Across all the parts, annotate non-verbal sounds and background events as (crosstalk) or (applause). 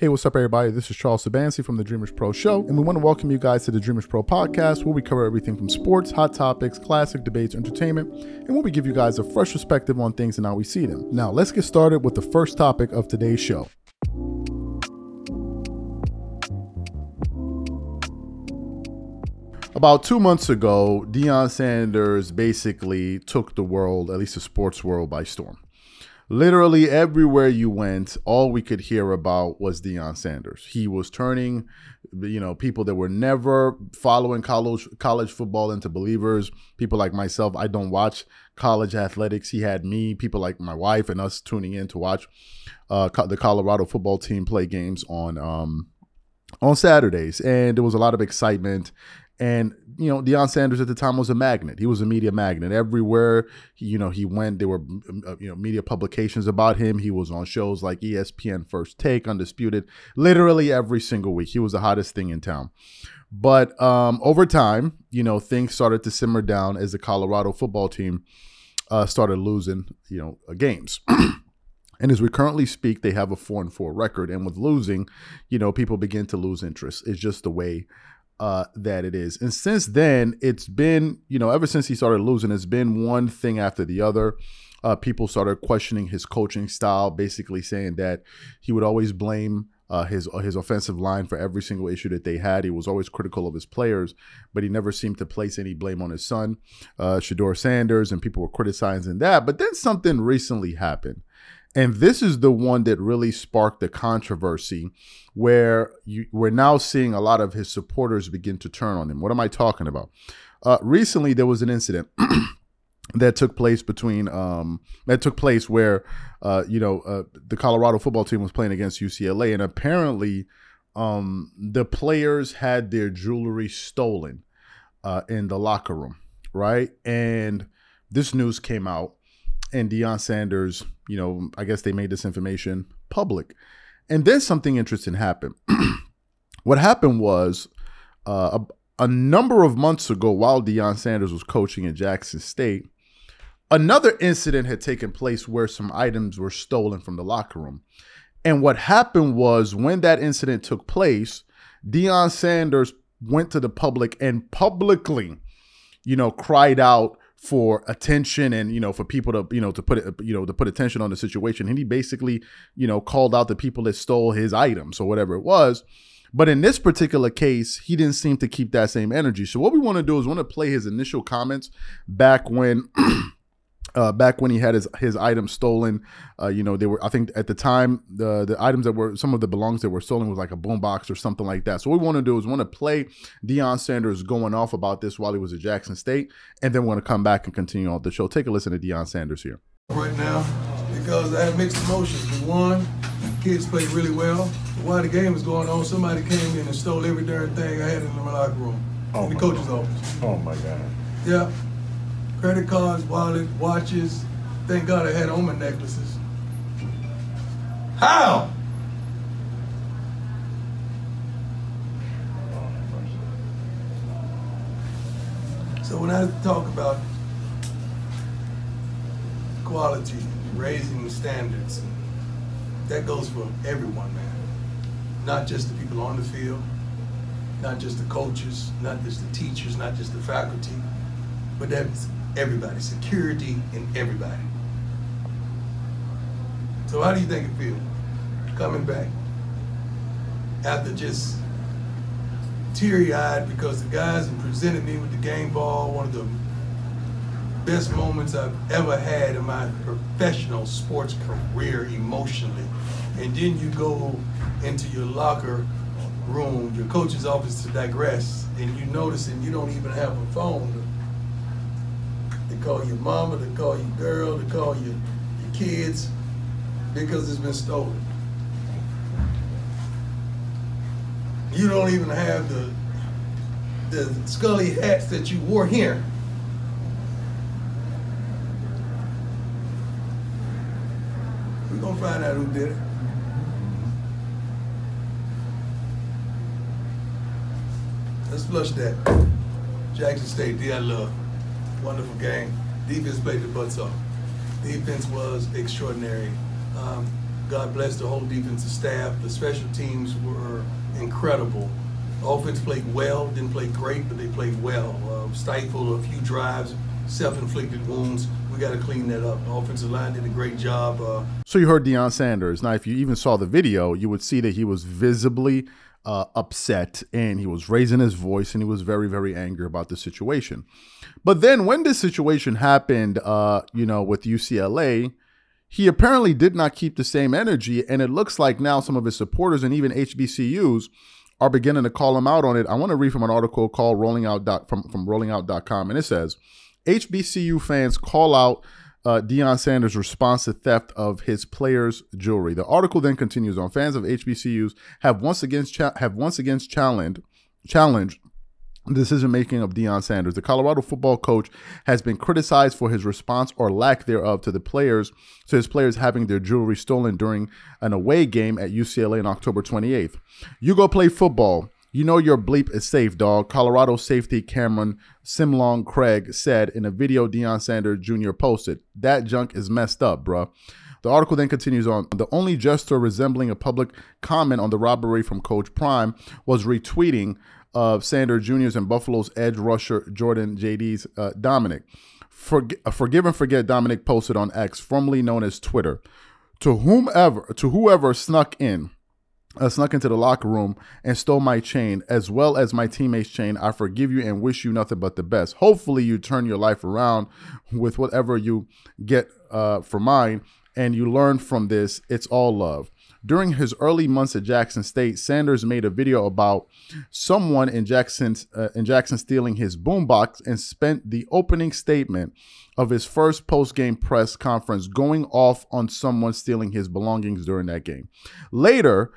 Hey, what's up, everybody? This is Charles Sabansi from the Dreamers Pro Show, and we want to welcome you guys to the Dreamers Pro podcast, where we cover everything from sports, hot topics, classic debates, entertainment, and where we give you guys a fresh perspective on things and how we see them. Now, let's get started with the first topic of today's show. About two months ago, Deion Sanders basically took the world, at least the sports world, by storm literally everywhere you went, all we could hear about was Deion Sanders. He was turning, you know, people that were never following college college football into believers. People like myself, I don't watch college athletics. He had me, people like my wife, and us tuning in to watch uh, the Colorado football team play games on. Um, on Saturdays, and there was a lot of excitement and you know, Deion Sanders at the time was a magnet. He was a media magnet. Everywhere he, you know he went, there were uh, you know media publications about him. He was on shows like ESPN First Take, Undisputed, literally every single week. He was the hottest thing in town. But um, over time, you know, things started to simmer down as the Colorado football team uh, started losing, you know, uh, games. (clears throat) And as we currently speak, they have a four and four record. And with losing, you know, people begin to lose interest. It's just the way uh, that it is. And since then, it's been, you know, ever since he started losing, it's been one thing after the other. Uh, people started questioning his coaching style, basically saying that he would always blame uh, his his offensive line for every single issue that they had. He was always critical of his players, but he never seemed to place any blame on his son, uh, Shedeur Sanders, and people were criticizing that. But then something recently happened. And this is the one that really sparked the controversy where you, we're now seeing a lot of his supporters begin to turn on him. What am I talking about? Uh, recently, there was an incident (clears throat) that took place between um, that took place where uh, you know uh, the Colorado football team was playing against UCLA, and apparently um, the players had their jewelry stolen uh, in the locker room, right? And this news came out, and Deion Sanders, you know, I guess they made this information public. And then something interesting happened. (clears throat) what happened was uh, a, a, number of months ago, while Deion Sanders was coaching at Jackson State, another incident had taken place where some items were stolen from the locker room. And what happened was when that incident took place, Deion Sanders went to the public and publicly, you know, cried out for attention and you know for people to you know to put it you know to put attention on the situation. And he basically you know called out the people that stole his items or whatever it was. But in this particular case he didn't seem to keep that same energy. So what we want to do is want to play his initial comments back when (clears throat) uh, back when he had his his items stolen, uh, you know, they were I think at the time the the items that were some of the belongings that were stolen was like a boombox or something like that. So what we want to do is want to play Deion Sanders going off about this while he was at Jackson State, and then we're going to come back and continue on the show. Take a listen to Deion Sanders here. Right now, because I had mixed emotions. One, kids played really well. While the game was going on, somebody came in and stole every darn thing I had in the locker room, oh in the coach's God. office. Oh my God. Yeah credit cards, wallet, watches. Thank God I had on my necklaces. How? So when I talk about quality, raising the standards, that goes for everyone, man. Not just the people on the field, not just the coaches, not just the teachers, not just the faculty, but that's everybody, security and everybody. So how do you think it feels coming back after just teary-eyed because the guys have presented me with the game ball, one of the best moments I've ever had in my professional sports career emotionally. And then you go into your locker room, your coach's office to digress, and you notice and you don't even have a phone call your mama, to call your girl, to call your, your kids because it's been stolen. You don't even have the the Scully hats that you wore here. We're gonna find out who did it. Let's flush that. Jackson State, D I love. Wonderful game. Defense played the butts off. Defense was extraordinary. Um, God bless the whole defensive staff. The special teams were incredible. Offense played well, didn't play great, but they played well. Uh, stifled a few drives, self-inflicted wounds. We got to clean that up. The offensive line did a great job. Uh, So you heard Deion Sanders. Now, if you even saw the video, you would see that he was visibly uh, upset and he was raising his voice and he was very, very angry about the situation. But then when this situation happened, uh, you know, with UCLA, he apparently did not keep the same energy. And it looks like now some of his supporters and even HBCUs are beginning to call him out on it. I want to read from an article called Rolling Out from, from rollingout.com. And it says HBCU fans call out uh, Deion Sanders' response to theft of his players' jewelry. The article then continues on. Fans of HBCUs have once again cha- have once again challenged challenged the decision making of Deion Sanders. The Colorado football coach has been criticized for his response or lack thereof to the players to his players having their jewelry stolen during an away game at UCLA on October 28th. You go play football. You know your bleep is safe, dog. Colorado safety Cameron Silmon-Craig said in a video Deion Sanders Jr. posted. That junk is messed up, bruh. The article then continues on. The only gesture resembling a public comment on the robbery from Coach Prime was retweeting of Sanders Jr.'s and Buffalo's edge rusher Jordan JD's uh, Domineck. Forg- uh, forgive and forget Domineck posted on X, formerly known as Twitter. To whomever, to whoever snuck in, uh, snuck into the locker room and stole my chain as well as my teammate's chain. I forgive you and wish you nothing but the best. Hopefully, you turn your life around with whatever you get uh, for mine and you learn from this. It's all love. During his early months at Jackson State, Sanders made a video about someone in Jackson's uh, in Jackson stealing his boombox and spent the opening statement of his first post-game press conference going off on someone stealing his belongings during that game. Later,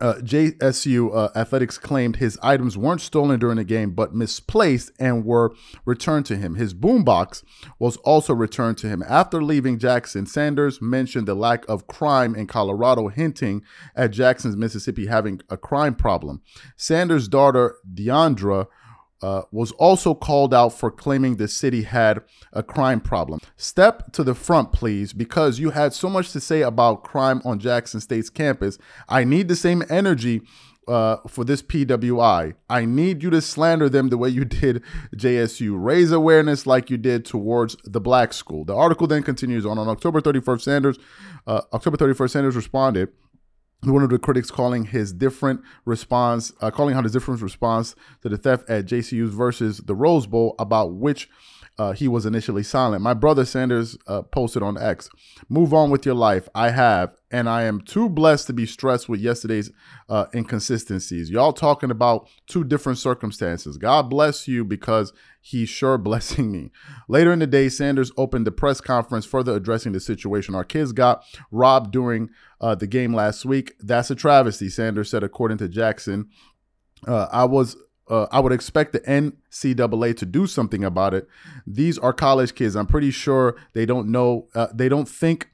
uh, JSU uh, Athletics claimed his items weren't stolen during the game, but misplaced and were returned to him. His boombox was also returned to him. After leaving Jackson, Sanders mentioned the lack of crime in Colorado, hinting at Jackson's Mississippi having a crime problem. Sanders' daughter, Deiondra, uh, was also called out for claiming the city had a crime problem. Step to the front, please, because you had so much to say about crime on Jackson State's campus. I need the same energy uh, for this PWI. I need you to slander them the way you did JSU. Raise awareness like you did towards the black school. The article then continues on. On October 31st, Sanders, uh, October 31st, Sanders responded one of the critics calling his different response, uh, calling out his different response to the theft at JCU's versus the Rose Bowl, about which uh, he was initially silent. My brother Sanders uh, posted on X, "Move on with your life. I have, and I am too blessed to be stressed with yesterday's uh, inconsistencies. Y'all talking about two different circumstances. God bless you because He's sure (laughs) blessing me." Later in the day, Sanders opened the press conference, further addressing the situation. Our kids got robbed during uh, the game last week. That's a travesty, Sanders said, according to Jackson. Uh, I was uh, I would expect the NCAA to do something about it. These are college kids. I'm pretty sure they don't know, uh, they don't think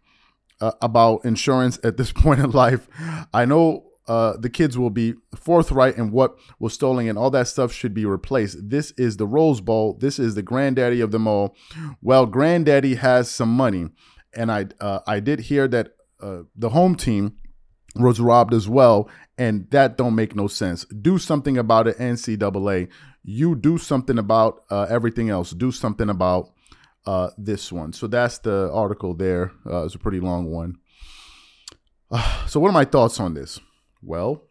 uh, about insurance at this (laughs) point in life. I know uh, the kids will be forthright in what was stolen, and all that stuff should be replaced. This is the Rose Bowl. This is the granddaddy of them all. Well, granddaddy has some money, and I uh, I did hear that uh, the home team was robbed as well, and that don't make no sense. Do something about it, NCAA. You do something about uh, everything else. Do something about uh, this one. So that's the article there. Uh, it's a pretty long one. (sighs) so what are my thoughts on this? Well,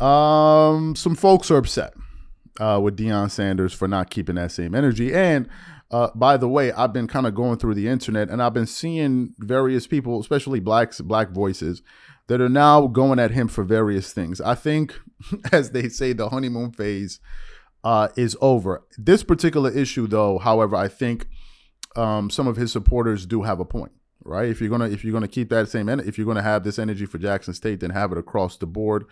um, some folks are upset uh, with Deion Sanders for not keeping that same energy. And uh, by the way, I've been kind of going through the internet and I've been seeing various people, especially blacks, black voices, that are now going at him for various things. I think, (laughs) as they say, the honeymoon phase uh, is over. This particular issue, though, however, I think um, some of his supporters do have a point. Right? If you're gonna if you're gonna keep that same if you're gonna have this energy for Jackson State, then have it across the board.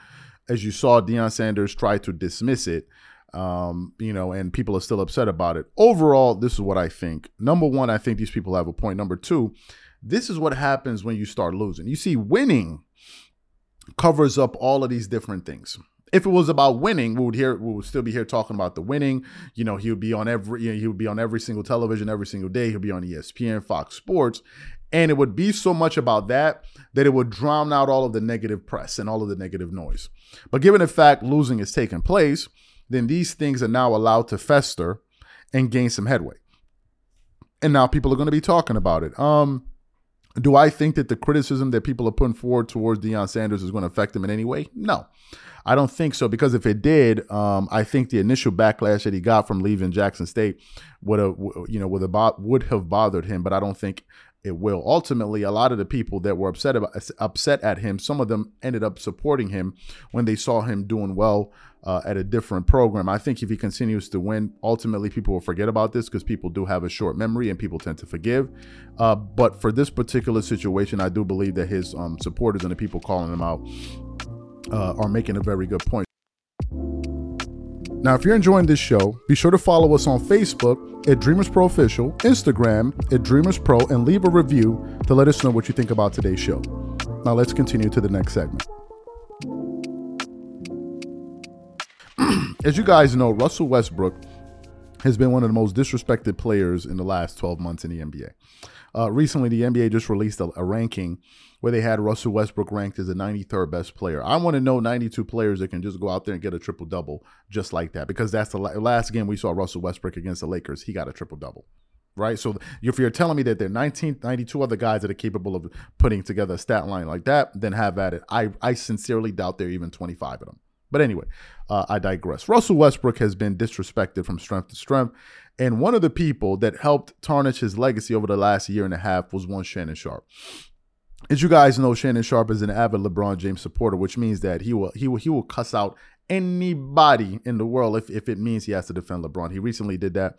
as you saw, Deion Sanders try to dismiss it. Um, you know, and people are still upset about it. Overall, this is what I think. Number one, I think these people have a point. Number two, this is what happens when you start losing. You see, winning covers up all of these different things. If it was about winning, we would hear we would still be here talking about the winning. You know, he would be on every you know, he would be on every single television every single day. He'll be on ESPN, Fox Sports, and it would be so much about that that it would drown out all of the negative press and all of the negative noise. But given the fact losing is taking place, then these things are now allowed to fester and gain some headway. And now people are going to be talking about it. Um, do I think that the criticism that people are putting forward towards Deion Sanders is going to affect him in any way? No, I don't think so. Because if it did, um, I think the initial backlash that he got from leaving Jackson State would have, you know, would have would have bothered him. But I don't think it will. Ultimately, a lot of the people that were upset about upset at him, some of them ended up supporting him when they saw him doing well uh, at a different program. I think if he continues to win, ultimately people will forget about this because people do have a short memory and people tend to forgive. Uh, but for this particular situation, I do believe that his um, supporters and the people calling him out uh, are making a very good point. Now, if you're enjoying this show, be sure to follow us on Facebook at Dreamers Pro Official, Instagram at Dreamers Pro, and leave a review to let us know what you think about today's show. Now, let's continue to the next segment. As you guys know, Russell Westbrook has been one of the most disrespected players in the last 12 months in the NBA. Uh, recently, the NBA just released a, a, ranking where they had Russell Westbrook ranked as the 93rd best player. I want to know 92 players that can just go out there and get a triple double just like that because that's the la- last game we saw Russell Westbrook against the Lakers. He got a triple double. Right, so if you're telling me that there are 19, 92 other guys that are capable of putting together a stat line like that, then have at it. I, I sincerely doubt there are even 25 of them. But anyway, uh, I digress. Russell Westbrook has been disrespected from strength to strength. And one of the people that helped tarnish his legacy over the last year and a half was one Shannon Sharpe. As you guys know, Shannon Sharpe is an avid LeBron James supporter, which means that he will he will he will cuss out anybody in the world if, if it means he has to defend LeBron. He recently did that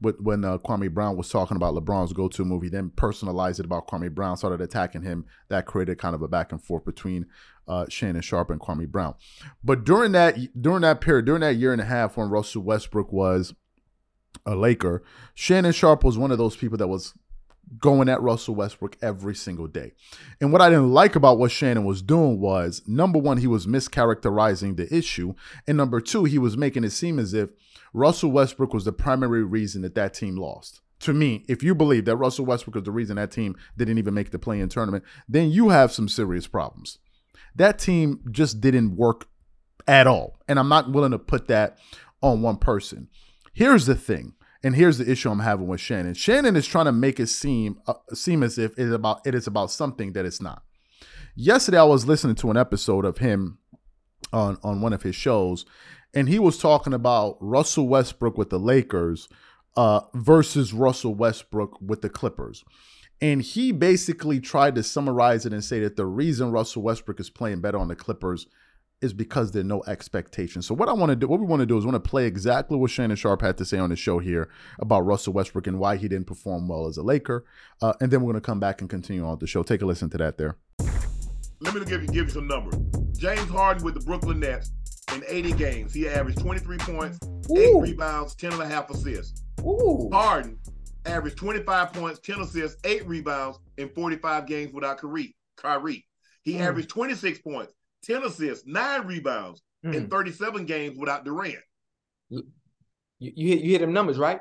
with, when uh, Kwame Brown was talking about LeBron's go-to movie, then personalized it about Kwame Brown, started attacking him. That created kind of a back and forth between uh, Shannon Sharpe and Kwame Brown. But during that during that period, during that year and a half when Russell Westbrook was a Laker, Shannon Sharpe was one of those people that was going at Russell Westbrook every single day. And what I didn't like about what Shannon was doing was number one, he was mischaracterizing the issue. And number two, he was making it seem as if Russell Westbrook was the primary reason that that team lost. To me, if you believe that Russell Westbrook is the reason that team didn't even make the play in tournament, then you have some serious problems. That team just didn't work at all. And I'm not willing to put that on one person. Here's the thing and here's the issue I'm having with Shannon. Shannon is trying to make it seem uh, seem as if it is about it is about something that it's not. Yesterday, I was listening to an episode of him on on one of his shows, and he was talking about Russell Westbrook with the Lakers uh, versus Russell Westbrook with the Clippers. And he basically tried to summarize it and say that the reason Russell Westbrook is playing better on the Clippers is because there are no expectations. So what I want to do, what we want to do is want to play exactly what Shannon Sharpe had to say on the show here about Russell Westbrook and why he didn't perform well as a Laker. Uh, and then we're going to come back and continue on the show. Take a listen to that there. Let me give you give you some numbers. James Harden with the Brooklyn Nets in 80 games, he averaged 23 points, Ooh. eight rebounds, 10 and a half assists. Ooh. Harden averaged 25 points, 10 assists, eight rebounds in 45 games without Kyrie. Kyrie. He mm. averaged 26 points, 10 assists, nine rebounds mm. in 37 games without Durant. You, you, hit, you hit them numbers, right?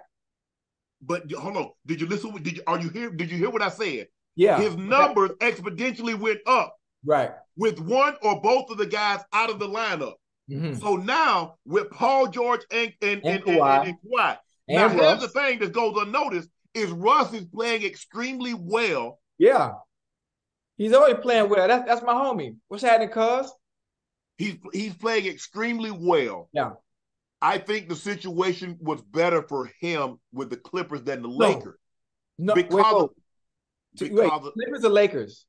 But hold on. Did you listen? Did you are you hear? Did you hear what I said? Yeah. His numbers okay. exponentially went up. Right. With one or both of the guys out of the lineup. Mm-hmm. So now with Paul George and and and, and, Kawhi. and, and Kawhi. Now here's the thing that goes unnoticed is Russ is playing extremely well. Yeah. He's always playing well. That's that's my homie. What's happening, cuz? He's he's playing extremely well. Yeah. I think the situation was better for him with the Clippers than the no. Lakers. No, because, wait, of, because wait, Clippers or Lakers?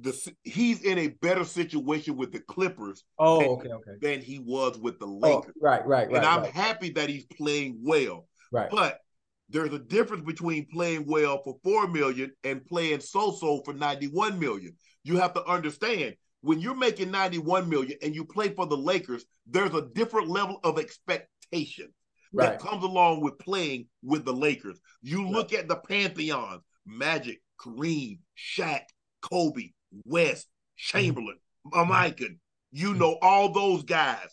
The he's in a better situation with the Clippers. Oh, than, okay, okay. Than he was with the oh, Lakers. Oh, right, right, right. And I'm right. happy that he's playing well. Right. But there's a difference between playing well for four million and playing so-so for 91 million. You have to understand when you're making 91 million and you play for the Lakers, there's a different level of expectation right. that comes along with playing with the Lakers. You look at the Pantheon, Magic, Kareem, Shaq, Kobe, West, Chamberlain, mm you know, all those guys.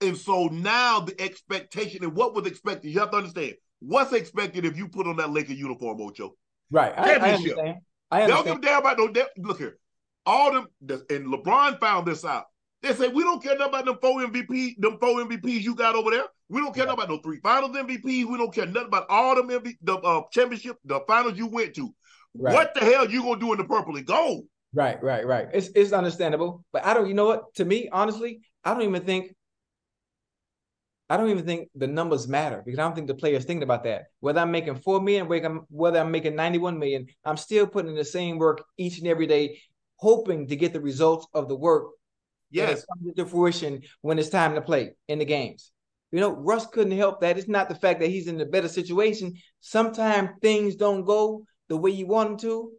And so now the expectation and what was expected, you have to understand what's expected if you put on that Laker uniform, Ocho. Right. I, I understand. I understand. They don't give a damn about no. Look here, all them and LeBron found this out. They say we don't care nothing about them four MVP, them four MVPs you got over there. We don't care right. nothing about no three finals MVPs. We don't care nothing about all them MV, the uh, championship, the finals you went to. Right. What the hell you gonna do in the purple and gold? Right, right, right. It's it's understandable, but I don't. You know what? To me, honestly, I don't even think. I don't even think the numbers matter because I don't think the players thinking about that. Whether I'm making four million, whether I'm making 91 million, I'm still putting in the same work each and every day, hoping to get the results of the work. Yes, comes to fruition when it's time to play in the games. You know, Russ couldn't help that. It's not the fact that he's in a better situation. Sometimes things don't go the way you want them to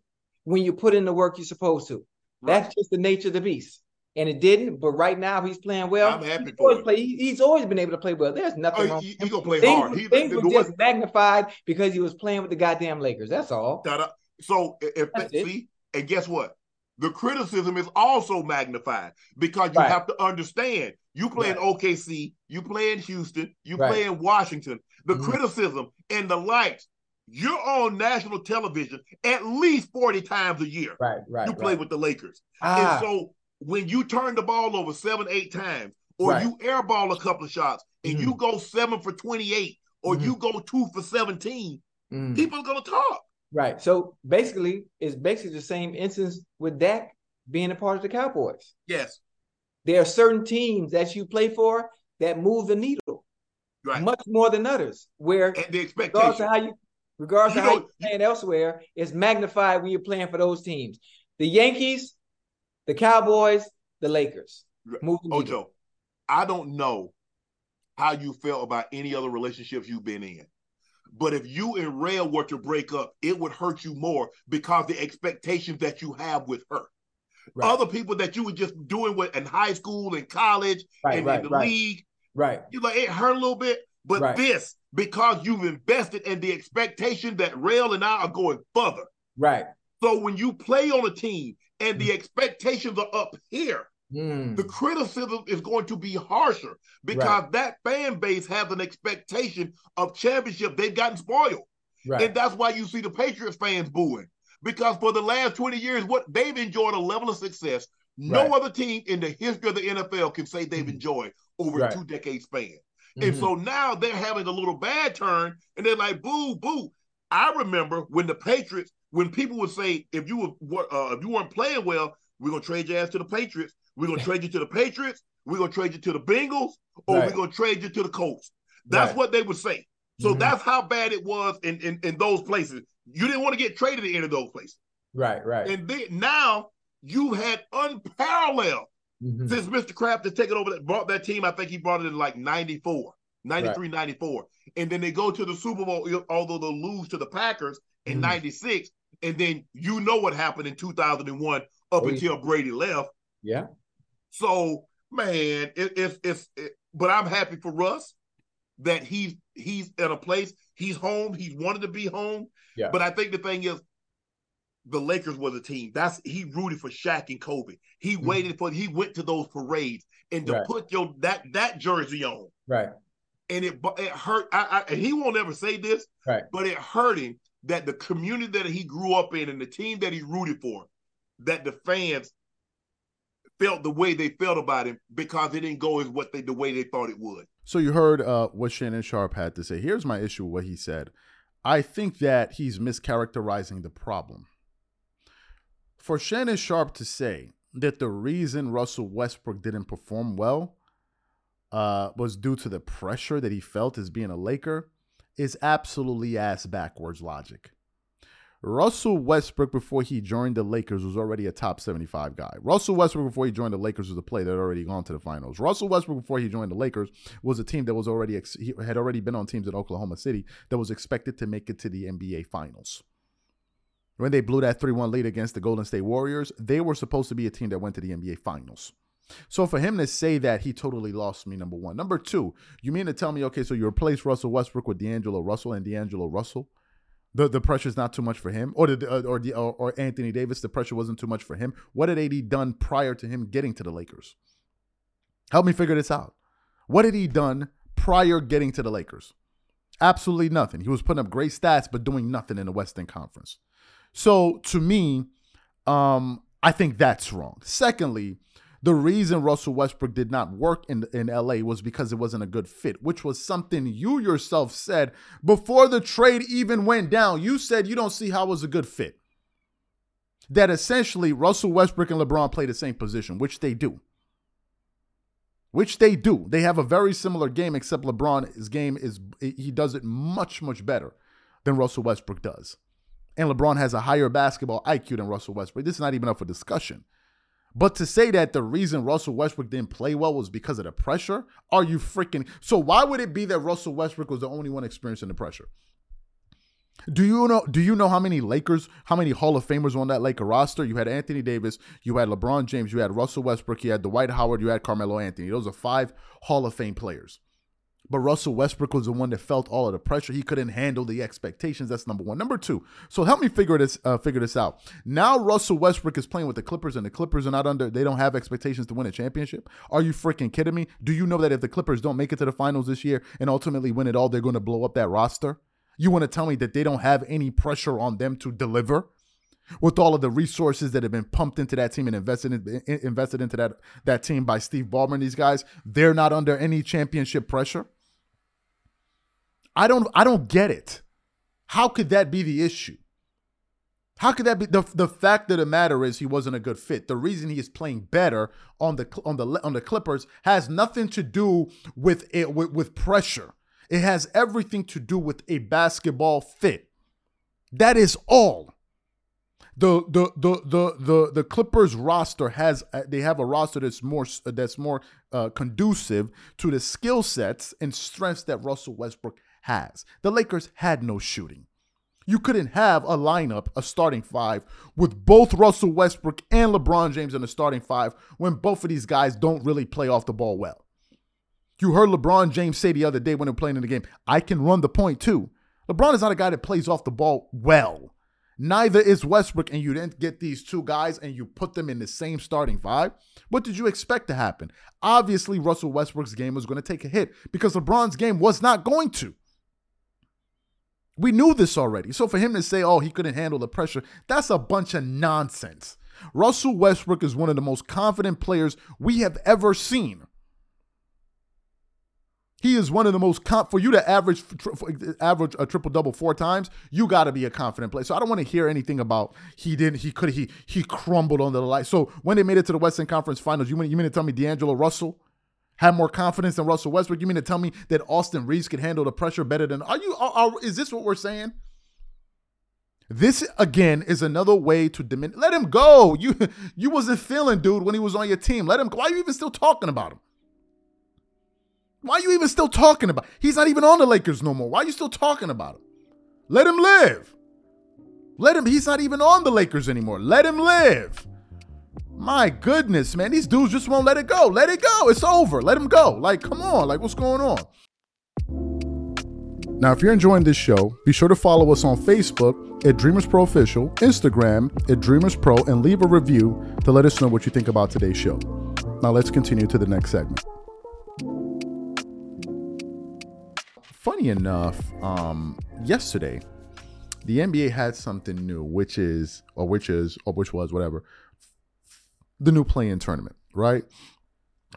when you put in the work you're supposed to. Right. That's just the nature of the beast. And it didn't, but right now he's playing well. I'm happy he's for always, play, he's always been able to play well. There's nothing oh, wrong. He, he gonna play things, hard. He, things were just magnified because he was playing with the goddamn Lakers. That's all. So if see, it. and guess what? The criticism is also magnified because you right. have to understand you play right. in OKC, you play in Houston, you right. play in Washington. The mm-hmm. criticism and the likes you're on national television at least 40 times a year. Right, right. You play right. with the Lakers. Ah. And so when you turn the ball over seven, eight times, or right. you airball a couple of shots and mm-hmm. you go seven for 28, or mm-hmm. you go two for 17, mm-hmm. people are gonna talk. Right. So basically, it's basically the same instance with Dak being a part of the Cowboys. Yes. There are certain teams that you play for that move the needle. Right. Much more than others. Where and the expectation. How you, regardless you of how you're playing elsewhere, is magnified when you're playing for those teams. The Yankees, the Cowboys, the Lakers. Ocho, I don't know how you felt about any other relationships you've been in. But if you and Rail were to break up, it would hurt you more because the expectations that you have with her. Right. Other people that you were just doing with in high school and college right, and right, in the league. Right. You like it hurt a little bit. But this, because you've invested in the expectation that Rail and I are going further. Right. So when you play on a team and the expectations are up here, mm. the criticism is going to be harsher because right. that fan base has an expectation of championship. They've gotten spoiled. Right. And that's why you see the Patriots fans booing. Because for the last 20 years, what they've enjoyed a level of success no right. other team in the history of the NFL can say they've mm-hmm. enjoyed over a two decade span. Mm-hmm. And so now they're having a little bad turn and they're like, boo, boo. I remember when the Patriots, when people would say, if you were uh, if you weren't playing well, we're gonna trade your ass to the Patriots. We're gonna trade you to the Patriots. We're gonna trade you to the Bengals, or right. we're gonna trade you to the Colts. That's right. what they would say. So mm-hmm. that's how bad it was in, in in those places. You didn't want to get traded in any of those places. Right, right. And then now you had unparalleled Mm-hmm. Since Mr. Kraft has taken over that brought that team, I think he brought it in like 94, 93, right. 94. And then they go to the Super Bowl, although they'll lose to the Packers in mm-hmm. 96. And then you know what happened in 2001 up oh, until yeah. Brady left. Yeah. So, man, it, it's, it's, it, but I'm happy for Russ that he's, he's at a place, he's home, he's wanted to be home. Yeah. But I think the thing is, the Lakers was a team. That's he rooted for Shaq and Kobe. He mm-hmm. waited for he went to those parades and to right. put your that that jersey on. Right. And it it hurt. I, I, and he won't ever say this. Right. But it hurt him that the community that he grew up in and the team that he rooted for, that the fans felt the way they felt about him because it didn't go as what they the way they thought it would. So you heard uh, what Shannon Sharpe had to say. Here's my issue with what he said. I think that he's mischaracterizing the problem. For Shannon Sharpe to say that the reason Russell Westbrook didn't perform well uh, was due to the pressure that he felt as being a Laker is absolutely ass backwards logic. Russell Westbrook, before he joined the Lakers, was already a top 75 guy. Russell Westbrook, before he joined the Lakers, was a player that had already gone to the finals. Russell Westbrook, before he joined the Lakers, was a team that was already ex- had already been on teams in Oklahoma City that was expected to make it to the NBA Finals when they blew that 3 1 lead against the Golden State Warriors, they were supposed to be a team that went to the NBA Finals. So for him to say that, he totally lost me, number one. Number two, you mean to tell me, okay, so you replace Russell Westbrook with D'Angelo Russell and D'Angelo Russell? The the pressure's not too much for him, or the uh, or the or, Anthony Davis. The pressure wasn't too much for him. What had AD done prior to him getting to the Lakers? Help me figure this out. What had he done prior getting to the Lakers? Absolutely nothing. He was putting up great stats, but doing nothing in the Western Conference. So to me, um, I think that's wrong. Secondly, the reason Russell Westbrook did not work in in LA was because it wasn't a good fit, which was something you yourself said before the trade even went down. You said you don't see how it was a good fit. That essentially Russell Westbrook and LeBron play the same position, which they do. Which they do. They have a very similar game, except LeBron's game is he does it much, much better than Russell Westbrook does. And LeBron has a higher basketball IQ than Russell Westbrook. This is not even up for discussion. But to say that the reason Russell Westbrook didn't play well was because of the pressure, are you freaking? So why would it be that Russell Westbrook was the only one experiencing the pressure? Do you know? Do you know how many Lakers, how many Hall of Famers on that Laker roster? You had Anthony Davis, you had LeBron James, you had Russell Westbrook, you had Dwight Howard, you had Carmelo Anthony. Those are five Hall of Fame players. But Russell Westbrook was the one that felt all of the pressure. He couldn't handle the expectations. That's number one. Number two. So help me figure this uh, figure this out. Now Russell Westbrook is playing with the Clippers, and the Clippers are not under. They don't have expectations to win a championship. Are you freaking kidding me? Do you know that if the Clippers don't make it to the finals this year and ultimately win it all, they're going to blow up that roster? You want to tell me that they don't have any pressure on them to deliver? With all of the resources that have been pumped into that team and invested in, invested into that that team by Steve Ballmer and these guys, they're not under any championship pressure. I don't I don't get it. How could that be the issue? How could that be the the fact of the matter is he wasn't a good fit. The reason he is playing better on the on the on the Clippers has nothing to do with it with, with pressure. It has everything to do with a basketball fit. That is all. The the the the the Clippers roster has they have a roster that's more that's more uh, conducive to the skill sets and strengths that Russell Westbrook has. The Lakers had no shooting. You couldn't have a lineup, a starting five, with both Russell Westbrook and LeBron James in the starting five when both of these guys don't really play off the ball well. You heard LeBron James say the other day when they were playing in the game, I can run the point too. LeBron is not a guy that plays off the ball well. Neither is Westbrook, and you didn't get these two guys and you put them in the same starting five. What did you expect to happen? Obviously, Russell Westbrook's game was going to take a hit because LeBron's game was not going to. We knew this already. So for him to say, oh, he couldn't handle the pressure, that's a bunch of nonsense. Russell Westbrook is one of the most confident players we have ever seen. He is one of the most for you to average average a triple double four times. You got to be a confident player. So I don't want to hear anything about he didn't. He could. He he crumbled under the light. So when they made it to the Western Conference Finals, you mean you mean to tell me D'Angelo Russell had more confidence than Russell Westbrook? You mean to tell me that Austin Reaves can handle the pressure better than? Are you? Are, are, is this what we're saying? This again is another way to diminish. Let him go. You you wasn't feeling dude when he was on your team. Let him. Why are you even still talking about him? Why are you even still talking about? He's not even on the Lakers no more. Why are you still talking about him? Let him live. Let him. He's not even on the Lakers anymore. Let him live. My goodness, man, these dudes just won't let it go. Let it go. It's over. Let him go. Like, come on. Like, what's going on? Now, if you're enjoying this show, be sure to follow us on Facebook at Dreamers Pro Official, Instagram at Dreamers Pro, and leave a review to let us know what you think about today's show. Now, let's continue to the next segment. Funny enough, um, yesterday, the NBA had something new, which is, or which is, or which was, whatever, the new play-in tournament, right?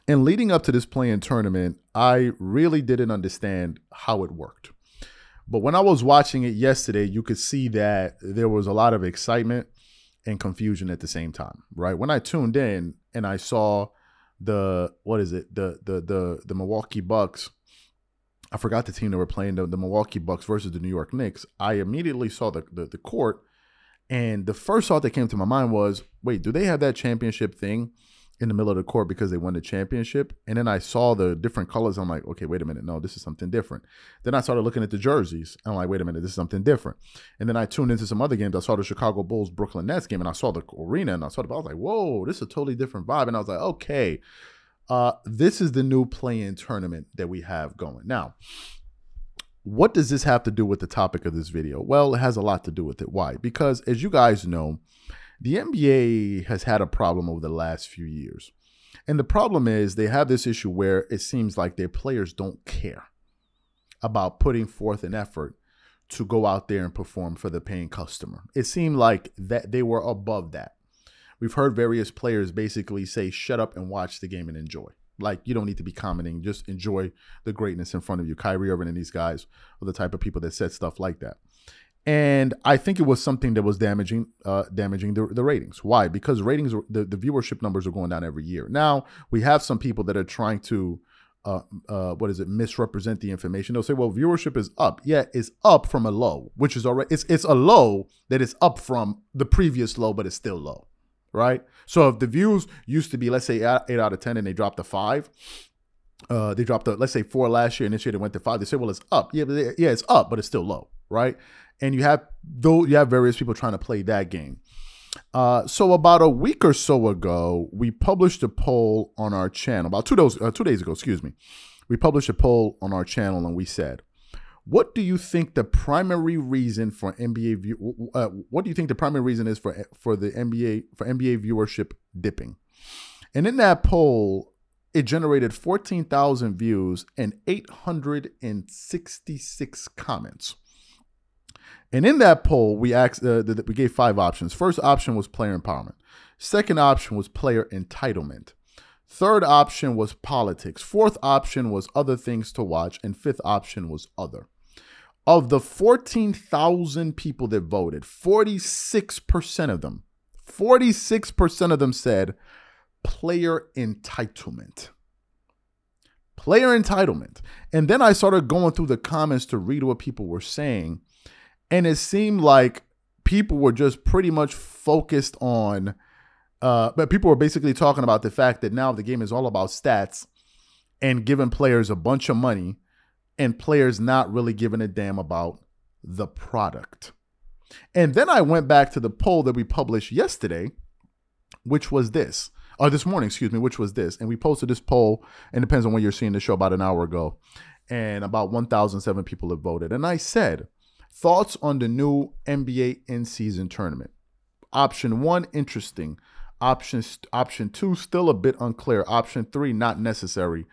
And leading up to this play-in tournament, I really didn't understand how it worked. But when I was watching it yesterday, you could see that there was a lot of excitement and confusion at the same time, right? When I tuned in and I saw the what is it? The the the the Milwaukee Bucks I forgot the team that were playing the, the Milwaukee Bucks versus the New York Knicks. I immediately saw the, the, the court and the first thought that came to my mind was, wait, do they have that championship thing in the middle of the court because they won the championship. And then I saw the different colors. I'm like, okay, wait a minute. No, this is something different. Then I started looking at the jerseys. I'm like, wait a minute, this is something different. And then I tuned into some other games. I saw the Chicago Bulls Brooklyn Nets game and I saw the arena and I saw the, I was like, whoa, this is a totally different vibe. And I was like, okay, uh, this is the new play-in tournament that we have going. Now, what does this have to do with the topic of this video? Well, it has a lot to do with it. Why? Because as you guys know, the NBA has had a problem over the last few years. And the problem is they have this issue where it seems like their players don't care about putting forth an effort to go out there and perform for the paying customer. It seemed like that they were above that. We've heard various players basically say, shut up and watch the game and enjoy. Like you don't need to be commenting, just enjoy the greatness in front of you. Kyrie Irving and these guys are the type of people that said stuff like that and I think it was something that was damaging, uh, damaging the, the ratings. Why? Because ratings, the, the viewership numbers are going down every year. Now we have some people that are trying to, uh, uh, what is it, misrepresent the information. They'll say, well, viewership is up. Yeah, it's up from a low, which is already it's it's a low that is up from the previous low, but it's still low, right? So if the views used to be, let's say, eight out of ten, and they dropped to five, uh, they dropped the let's say four last year, and this year they went to five. They say, well, it's up. Yeah, yeah, it's up, but it's still low, right? and you have though you have various people trying to play that game. Uh, so about a week or so ago, we published a poll on our channel. About two days uh, two days ago, excuse me, we published a poll on our channel, and we said, "What do you think the primary reason for NBA view? Uh, what do you think the primary reason is for for the NBA for NBA viewership dipping?" And in that poll, it generated 14,000 views and 866 comments. And in that poll, we asked, uh, we gave five options. First option was player empowerment. Second option was player entitlement. Third option was politics. Fourth option was other things to watch. And fifth option was other. Of the 14,000 people that voted, 46% of them, 46% of them said player entitlement. Player entitlement. And then I started going through the comments to read what people were saying. And it seemed like people were just pretty much focused on, uh, but people were basically talking about the fact that now the game is all about stats and giving players a bunch of money and players not really giving a damn about the product. And then I went back to the poll that we published yesterday, which was this, or this morning, excuse me, which was this. And we posted this poll, and depends on when you're seeing the show, about an hour ago. And about 1,007 people have voted. And I said, Thoughts on the new NBA in season tournament? Option one, interesting. Option, option two, still a bit unclear. Option three, not necessary.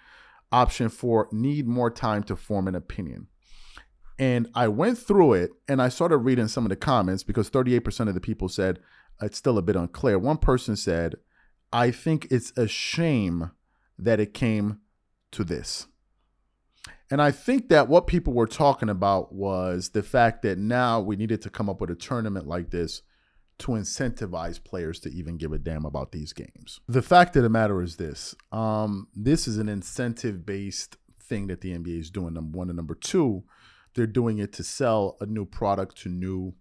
Option four, need more time to form an opinion. And I went through it and I started reading some of the comments because 38% of the people said it's still a bit unclear. One person said, I think it's a shame that it came to this. And I think that what people were talking about was the fact that now we needed to come up with a tournament like this to incentivize players to even give a damn about these games. The fact of the matter is this um, this is an incentive based thing that the NBA is doing, number one. And number two, they're doing it to sell a new product to new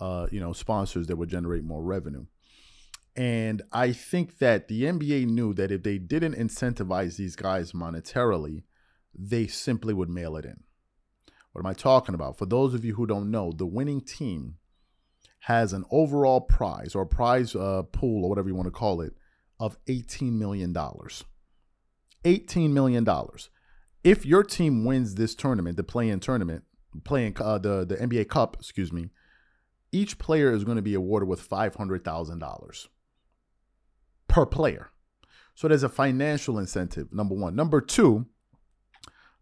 uh, you know, sponsors that would generate more revenue. And I think that the NBA knew that if they didn't incentivize these guys monetarily, they simply would mail it in. What am I talking about? For those of you who don't know, the winning team has an overall prize or prize uh, pool or whatever you want to call it of $18 million. $18 million. If your team wins this tournament, the play-in tournament, playing uh, the, the NBA Cup, excuse me, each player is going to be awarded with $500,000 per player. So there's a financial incentive, number one. Number two,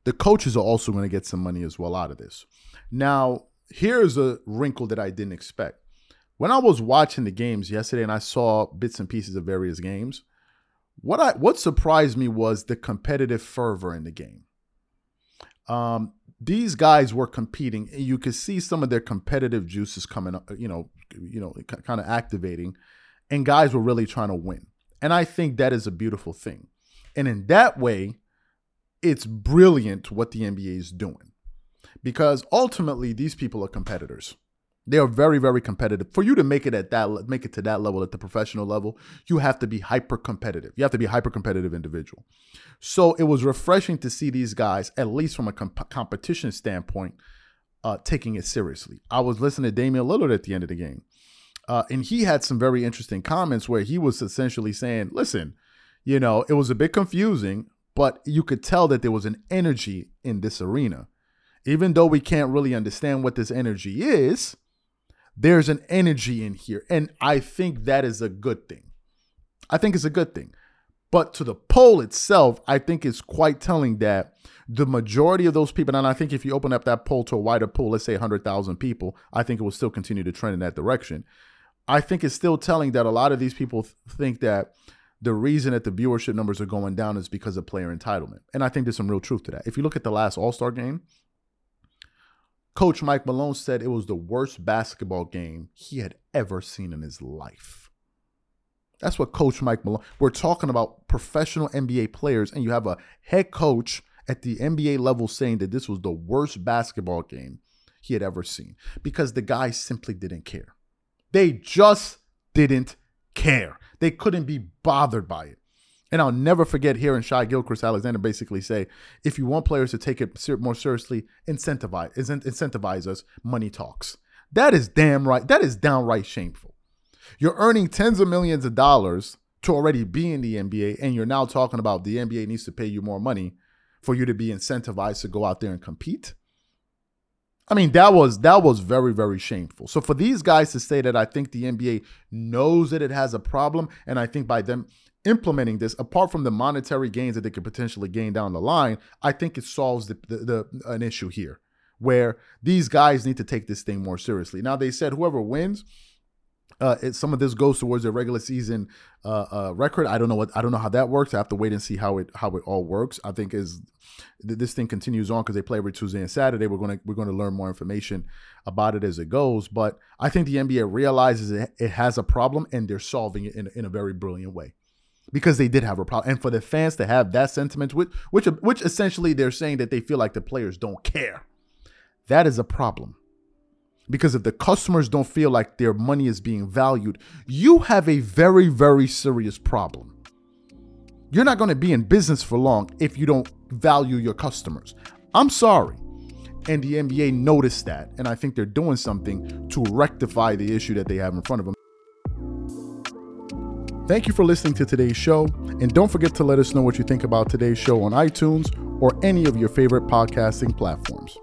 the coaches are also going to get some money as well out of this. Now, here's a wrinkle that I didn't expect. When I was watching the games yesterday and I saw bits and pieces of various games, what I what surprised me was the competitive fervor in the game. Um, these guys were competing. And you could see some of their competitive juices coming up, you know, you know, kind of activating, and guys were really trying to win. And I think that is a beautiful thing. And in that way, it's brilliant what the NBA is doing because ultimately these people are competitors. They are very, very competitive. For you to make it at that, make it to that level at the professional level, you have to be hyper competitive. You have to be a hyper competitive individual. So it was refreshing to see these guys, at least from a comp- competition standpoint, uh, taking it seriously. I was listening to Damian Lillard at the end of the game, uh, and he had some very interesting comments where he was essentially saying, "Listen, you know, it was a bit confusing, but you could tell that there was an energy in this arena, even though we can't really understand what this energy is." There's an energy in here. And I think that is a good thing. I think it's a good thing. But to the poll itself, I think it's quite telling that the majority of those people, and I think if you open up that poll to a wider pool, let's say 100,000 people, I think it will still continue to trend in that direction. I think it's still telling that a lot of these people th- think that the reason that the viewership numbers are going down is because of player entitlement. And I think there's some real truth to that. If you look at the last All Star game, Coach Mike Malone said it was the worst basketball game he had ever seen in his life. That's what Coach Mike Malone. We're talking about professional NBA players, and you have a head coach at the NBA level saying that this was the worst basketball game he had ever seen because the guys simply didn't care. They just didn't care. They couldn't be bothered by it. And I'll never forget hearing Shai Gilgeous-Alexander basically say, if you want players to take it more seriously, incentivize, incentivize us, money talks. That is damn right. That is downright shameful. You're earning tens of millions of dollars to already be in the NBA, and you're now talking about the NBA needs to pay you more money for you to be incentivized to go out there and compete. I mean, that was that was very very shameful. So for these guys to say that I think the NBA knows that it has a problem and I think by them implementing this, apart from the monetary gains that they could potentially gain down the line, I think it solves the, the, the an issue here where these guys need to take this thing more seriously. Now they said whoever wins, uh, it, some of this goes towards their regular season uh, uh, record. I don't know what I don't know how that works. I have to wait and see how it how it all works. I think as this thing continues on because they play every Tuesday and Saturday, we're gonna we're gonna learn more information about it as it goes. But I think the NBA realizes it, it has a problem and they're solving it in, in a very brilliant way because they did have a problem. And for the fans to have that sentiment, which which which essentially they're saying that they feel like the players don't care, that is a problem. Because if the customers don't feel like their money is being valued, you have a very very serious problem. You're not going to be in business for long if you don't value your customers. I'm sorry. And the NBA noticed that, and I think they're doing something to rectify the issue that they have in front of them. Thank you for listening to today's show, and don't forget to let us know what you think about today's show on iTunes or any of your favorite podcasting platforms.